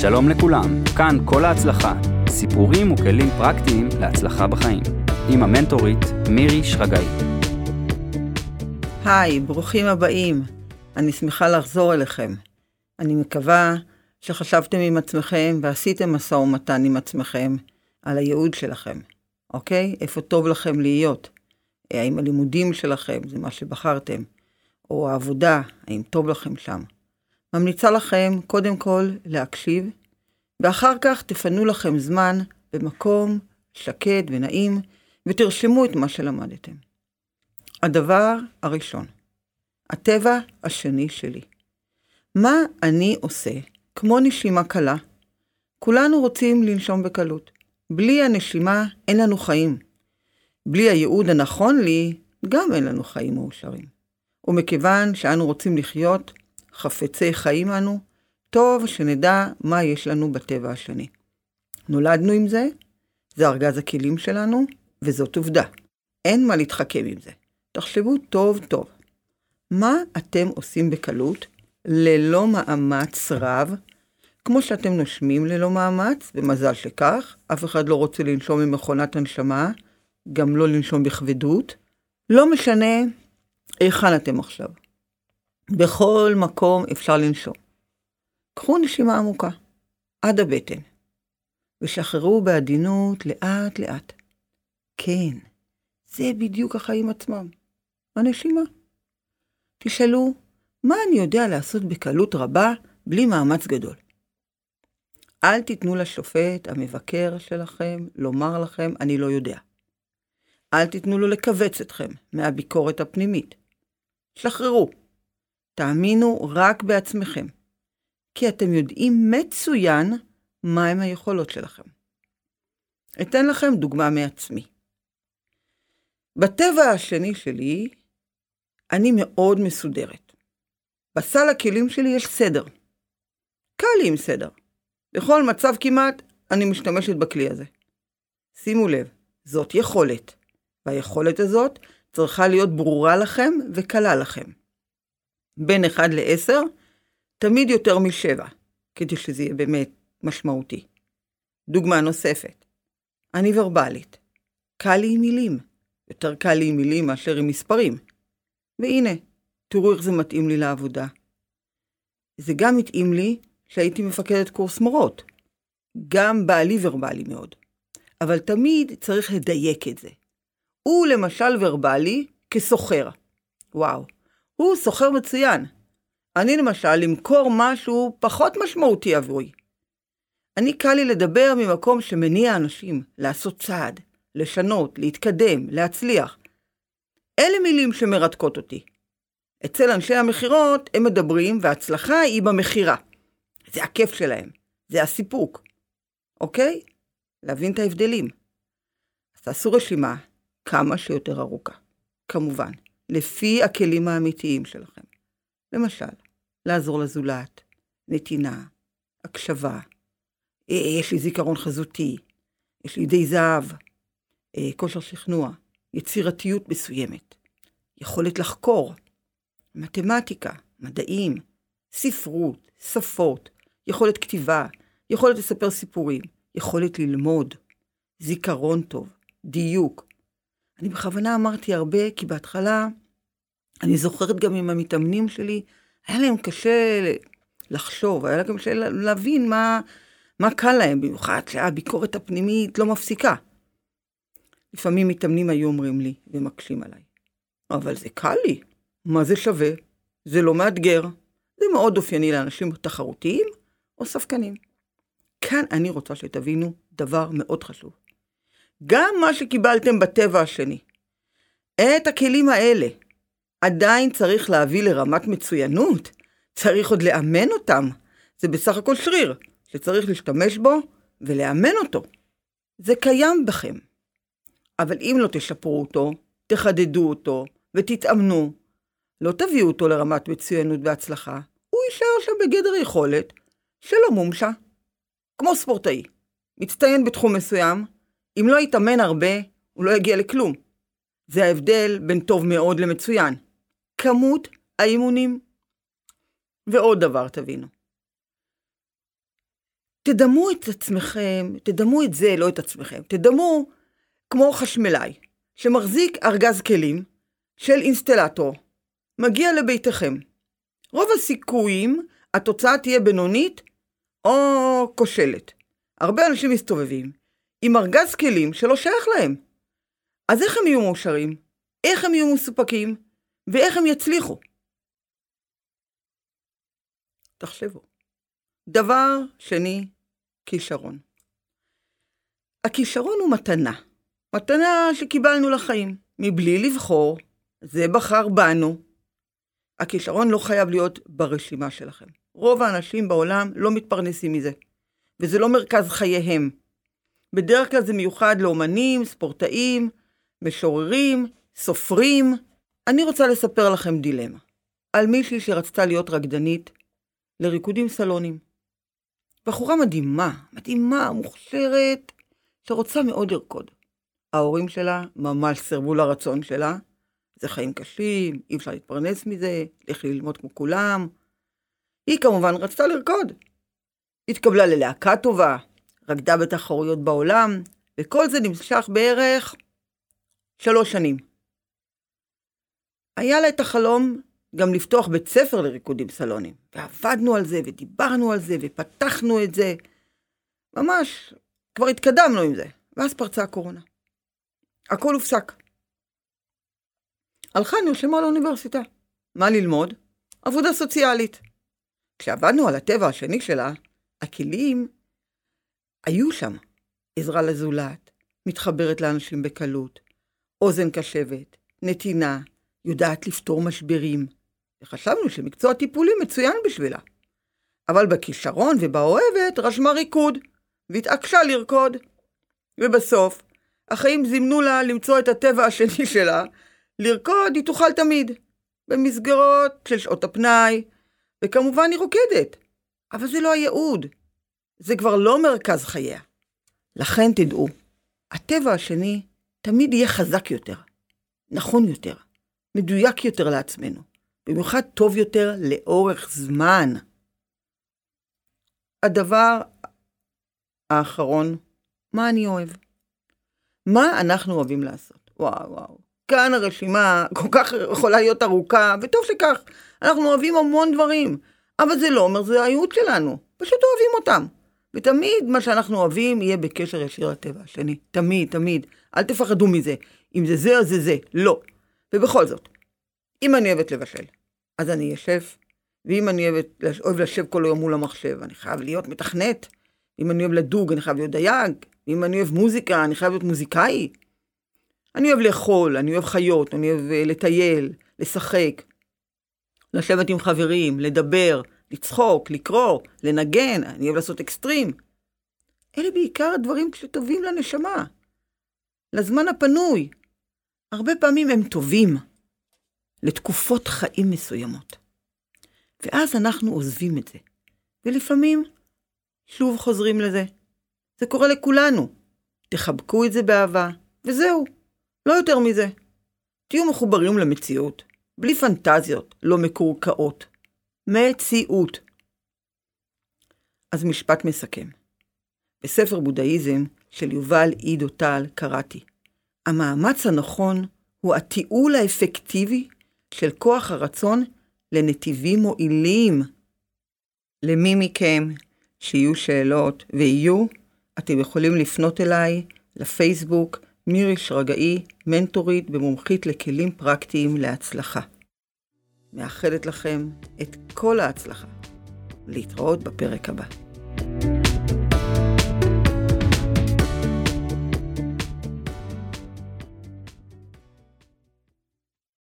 שלום לכולם, כאן כל ההצלחה, סיפורים וכלים פרקטיים להצלחה בחיים, עם המנטורית מירי שרגאי. היי, ברוכים הבאים. אני שמחה לחזור אליכם. אני מקווה שחשבתם עם עצמכם ועשיתם משא ומתן עם עצמכם על הייעוד שלכם, אוקיי? איפה טוב לכם להיות? האם הלימודים שלכם זה מה שבחרתם? או העבודה, האם טוב לכם שם? ממליצה לכם קודם כל להקשיב, ואחר כך תפנו לכם זמן במקום שקט ונעים, ותרשמו את מה שלמדתם. הדבר הראשון, הטבע השני שלי. מה אני עושה כמו נשימה קלה? כולנו רוצים לנשום בקלות. בלי הנשימה אין לנו חיים. בלי הייעוד הנכון לי, גם אין לנו חיים מאושרים. ומכיוון שאנו רוצים לחיות, חפצי חיים אנו, טוב שנדע מה יש לנו בטבע השני. נולדנו עם זה, זה ארגז הכלים שלנו, וזאת עובדה. אין מה להתחכם עם זה. תחשבו טוב טוב. מה אתם עושים בקלות, ללא מאמץ רב, כמו שאתם נושמים ללא מאמץ, ומזל שכך, אף אחד לא רוצה לנשום ממכונת הנשמה, גם לא לנשום בכבדות. לא משנה היכן אתם עכשיו. בכל מקום אפשר לנשום. קחו נשימה עמוקה, עד הבטן, ושחררו בעדינות לאט לאט. כן, זה בדיוק החיים עצמם, הנשימה. תשאלו, מה אני יודע לעשות בקלות רבה בלי מאמץ גדול? אל תיתנו לשופט, המבקר שלכם, לומר לכם, אני לא יודע. אל תיתנו לו לכווץ אתכם מהביקורת הפנימית. שחררו. תאמינו רק בעצמכם, כי אתם יודעים מצוין מהם היכולות שלכם. אתן לכם דוגמה מעצמי. בטבע השני שלי, אני מאוד מסודרת. בסל הכלים שלי יש סדר. קל לי עם סדר. לכל מצב כמעט, אני משתמשת בכלי הזה. שימו לב, זאת יכולת, והיכולת הזאת צריכה להיות ברורה לכם וקלה לכם. בין 1 ל-10, תמיד יותר מ-7, כדי שזה יהיה באמת משמעותי. דוגמה נוספת, אני ורבלית. קל לי עם מילים, יותר קל לי עם מילים מאשר עם מספרים. והנה, תראו איך זה מתאים לי לעבודה. זה גם התאים לי כשהייתי מפקדת קורס מורות. גם בעלי ורבלי מאוד. אבל תמיד צריך לדייק את זה. הוא למשל ורבלי כסוחר. וואו, הוא סוחר מצוין. אני למשל למכור משהו פחות משמעותי עבורי. אני קל לי לדבר ממקום שמניע אנשים לעשות צעד, לשנות, להתקדם, להצליח. אלה מילים שמרתקות אותי. אצל אנשי המכירות הם מדברים וההצלחה היא במכירה. זה הכיף שלהם, זה הסיפוק. אוקיי? להבין את ההבדלים. אז תעשו רשימה כמה שיותר ארוכה. כמובן, לפי הכלים האמיתיים שלכם. למשל, לעזור לזולת, נתינה, הקשבה, אה, יש לי זיכרון חזותי, יש לי ידי זהב, אה, כושר שכנוע, יצירתיות מסוימת, יכולת לחקור, מתמטיקה, מדעים, ספרות, שפות, יכולת כתיבה, יכולת לספר סיפורים, יכולת ללמוד, זיכרון טוב, דיוק, אני בכוונה אמרתי הרבה, כי בהתחלה, אני זוכרת גם עם המתאמנים שלי, היה להם קשה לחשוב, היה להם קשה להבין מה, מה קל להם, במיוחד שהביקורת הפנימית לא מפסיקה. לפעמים מתאמנים היו אומרים לי ומקשים עליי, אבל זה קל לי, מה זה שווה? זה לא מאתגר, זה מאוד אופייני לאנשים תחרותיים או ספקנים. כאן אני רוצה שתבינו דבר מאוד חשוב. גם מה שקיבלתם בטבע השני. את הכלים האלה עדיין צריך להביא לרמת מצוינות, צריך עוד לאמן אותם. זה בסך הכל שריר שצריך להשתמש בו ולאמן אותו. זה קיים בכם. אבל אם לא תשפרו אותו, תחדדו אותו ותתאמנו, לא תביאו אותו לרמת מצוינות והצלחה, הוא יישאר שם בגדר יכולת שלא מומשה. כמו ספורטאי, מצטיין בתחום מסוים, אם לא יתאמן הרבה, הוא לא יגיע לכלום. זה ההבדל בין טוב מאוד למצוין. כמות האימונים. ועוד דבר תבינו. תדמו את עצמכם, תדמו את זה, לא את עצמכם, תדמו כמו חשמלאי שמחזיק ארגז כלים של אינסטלטור, מגיע לביתכם. רוב הסיכויים התוצאה תהיה בינונית או כושלת. הרבה אנשים מסתובבים עם ארגז כלים שלא שייך להם. אז איך הם יהיו מאושרים? איך הם יהיו מסופקים? ואיך הם יצליחו? תחשבו. דבר שני, כישרון. הכישרון הוא מתנה. מתנה שקיבלנו לחיים, מבלי לבחור, זה בחר בנו. הכישרון לא חייב להיות ברשימה שלכם. רוב האנשים בעולם לא מתפרנסים מזה, וזה לא מרכז חייהם. בדרך כלל זה מיוחד לאומנים, ספורטאים, משוררים, סופרים. אני רוצה לספר לכם דילמה. על מישהי שרצתה להיות רקדנית לריקודים סלונים. בחורה מדהימה, מדהימה, מוכשרת, שרוצה מאוד לרקוד. ההורים שלה ממש סירבו לרצון שלה. זה חיים קשים, אי אפשר להתפרנס מזה, לכי ללמוד כמו כולם. היא כמובן רצתה לרקוד. התקבלה ללהקה טובה, רקדה בתחרויות בעולם, וכל זה נמשך בערך שלוש שנים. היה לה את החלום גם לפתוח בית ספר לריקודים סלונים, ועבדנו על זה, ודיברנו על זה, ופתחנו את זה. ממש, כבר התקדמנו עם זה, ואז פרצה הקורונה. הכל הופסק. הלכה, נרשמה לאוניברסיטה. מה ללמוד? עבודה סוציאלית. כשעבדנו על הטבע השני שלה, הכלים היו שם. עזרה לזולת, מתחברת לאנשים בקלות, אוזן קשבת, נתינה, יודעת לפתור משברים. וחשבנו שמקצוע טיפולי מצוין בשבילה. אבל בכישרון ובאוהבת רשמה ריקוד, והתעקשה לרקוד. ובסוף, החיים זימנו לה למצוא את הטבע השני שלה, לרקוד היא תוכל תמיד, במסגרות של שעות הפנאי, וכמובן היא רוקדת, אבל זה לא הייעוד, זה כבר לא מרכז חייה. לכן תדעו, הטבע השני תמיד יהיה חזק יותר, נכון יותר, מדויק יותר לעצמנו, במיוחד טוב יותר לאורך זמן. הדבר האחרון, מה אני אוהב? מה אנחנו אוהבים לעשות? וואו, וואו. כאן הרשימה כל כך יכולה להיות ארוכה, וטוב שכך. אנחנו אוהבים המון דברים, אבל זה לא אומר זה הייעוד שלנו. פשוט אוהבים אותם. ותמיד מה שאנחנו אוהבים יהיה בקשר ישיר לטבע השני. תמיד, תמיד. אל תפחדו מזה. אם זה זה או זה זה. לא. ובכל זאת, אם אני אוהבת לבשל, אז אני שף, ואם אני אוהבת, אוהב לשב כל היום מול המחשב, אני חייב להיות מתכנת. אם אני אוהב לדוג, אני חייב להיות דייג. אם אני אוהב מוזיקה, אני חייב להיות מוזיקאי. אני אוהב לאכול, אני אוהב חיות, אני אוהב uh, לטייל, לשחק, לשבת עם חברים, לדבר, לצחוק, לקרוא, לנגן, אני אוהב לעשות אקסטרים. אלה בעיקר הדברים שטובים לנשמה, לזמן הפנוי. הרבה פעמים הם טובים לתקופות חיים מסוימות. ואז אנחנו עוזבים את זה, ולפעמים שוב חוזרים לזה. זה קורה לכולנו. תחבקו את זה באהבה, וזהו. לא יותר מזה. תהיו מחוברים למציאות, בלי פנטזיות לא מקורקעות. מציאות. אז משפט מסכם. בספר בודהיזם של יובל עידו טל קראתי, המאמץ הנכון הוא התיעול האפקטיבי של כוח הרצון לנתיבים מועילים. למי מכם שיהיו שאלות ויהיו, אתם יכולים לפנות אליי לפייסבוק מירי שרגאי, מנטורית ומומחית לכלים פרקטיים להצלחה. מאחלת לכם את כל ההצלחה. להתראות בפרק הבא. thank you